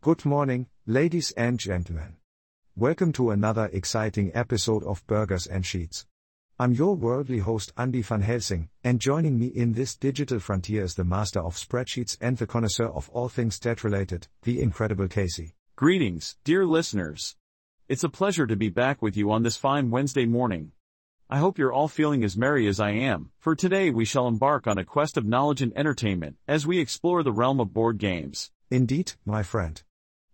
Good morning, ladies and gentlemen. Welcome to another exciting episode of Burgers and Sheets. I'm your worldly host Andy van Helsing, and joining me in this digital frontier is the master of spreadsheets and the connoisseur of all things stat related, the incredible Casey. Greetings, dear listeners. It's a pleasure to be back with you on this fine Wednesday morning. I hope you're all feeling as merry as I am, for today we shall embark on a quest of knowledge and entertainment as we explore the realm of board games. Indeed, my friend.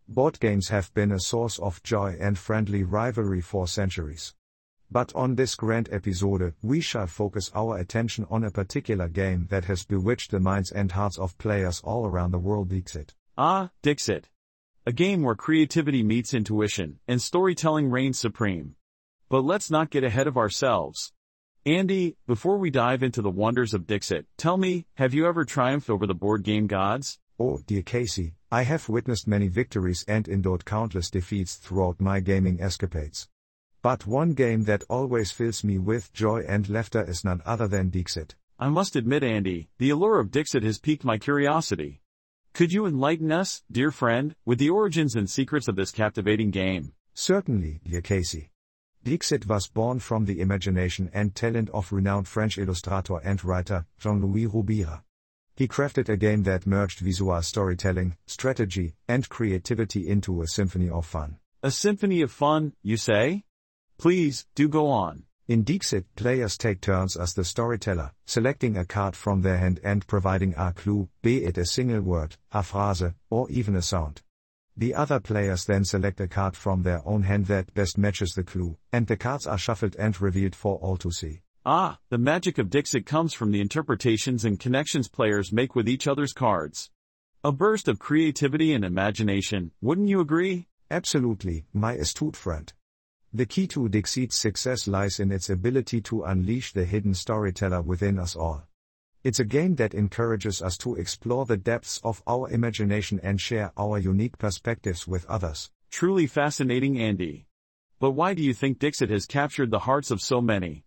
Board games have been a source of joy and friendly rivalry for centuries. But on this grand episode, we shall focus our attention on a particular game that has bewitched the minds and hearts of players all around the world Dixit. Ah, Dixit. A game where creativity meets intuition, and storytelling reigns supreme. But let's not get ahead of ourselves. Andy, before we dive into the wonders of Dixit, tell me, have you ever triumphed over the board game gods? Oh, dear Casey, I have witnessed many victories and endured countless defeats throughout my gaming escapades. But one game that always fills me with joy and laughter is none other than Dixit. I must admit, Andy, the allure of Dixit has piqued my curiosity. Could you enlighten us, dear friend, with the origins and secrets of this captivating game? Certainly, dear Casey. Dixit was born from the imagination and talent of renowned French illustrator and writer, Jean-Louis Roubira. He crafted a game that merged visual storytelling, strategy, and creativity into a symphony of fun. A symphony of fun, you say? Please, do go on. In Dixit, players take turns as the storyteller, selecting a card from their hand and providing a clue, be it a single word, a phrase, or even a sound. The other players then select a card from their own hand that best matches the clue, and the cards are shuffled and revealed for all to see. Ah, the magic of Dixit comes from the interpretations and connections players make with each other's cards. A burst of creativity and imagination, wouldn't you agree? Absolutely, my astute friend. The key to Dixit's success lies in its ability to unleash the hidden storyteller within us all. It's a game that encourages us to explore the depths of our imagination and share our unique perspectives with others. Truly fascinating, Andy. But why do you think Dixit has captured the hearts of so many?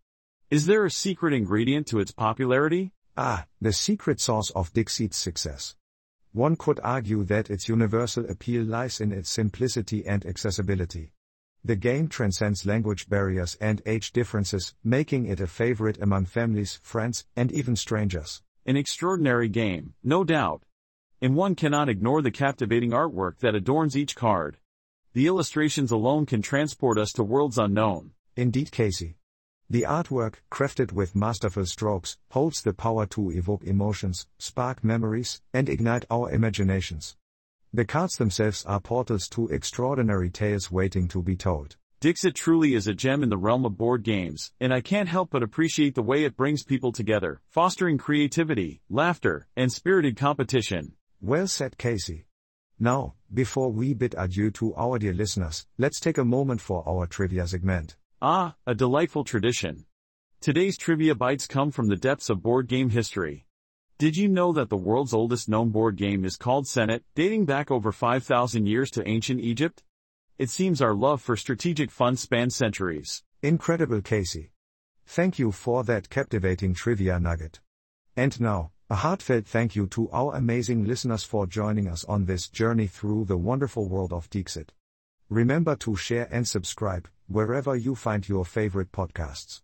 Is there a secret ingredient to its popularity? Ah, the secret sauce of Dixit's success. One could argue that its universal appeal lies in its simplicity and accessibility. The game transcends language barriers and age differences, making it a favorite among families, friends, and even strangers. An extraordinary game, no doubt. And one cannot ignore the captivating artwork that adorns each card. The illustrations alone can transport us to worlds unknown. Indeed, Casey. The artwork, crafted with masterful strokes, holds the power to evoke emotions, spark memories, and ignite our imaginations. The cards themselves are portals to extraordinary tales waiting to be told. Dixit truly is a gem in the realm of board games, and I can't help but appreciate the way it brings people together, fostering creativity, laughter, and spirited competition. Well said, Casey. Now, before we bid adieu to our dear listeners, let's take a moment for our trivia segment. Ah, a delightful tradition. Today's trivia bites come from the depths of board game history. Did you know that the world's oldest known board game is called Senet, dating back over 5,000 years to ancient Egypt? It seems our love for strategic fun spans centuries. Incredible, Casey. Thank you for that captivating trivia nugget. And now, a heartfelt thank you to our amazing listeners for joining us on this journey through the wonderful world of Dixit. Remember to share and subscribe wherever you find your favorite podcasts.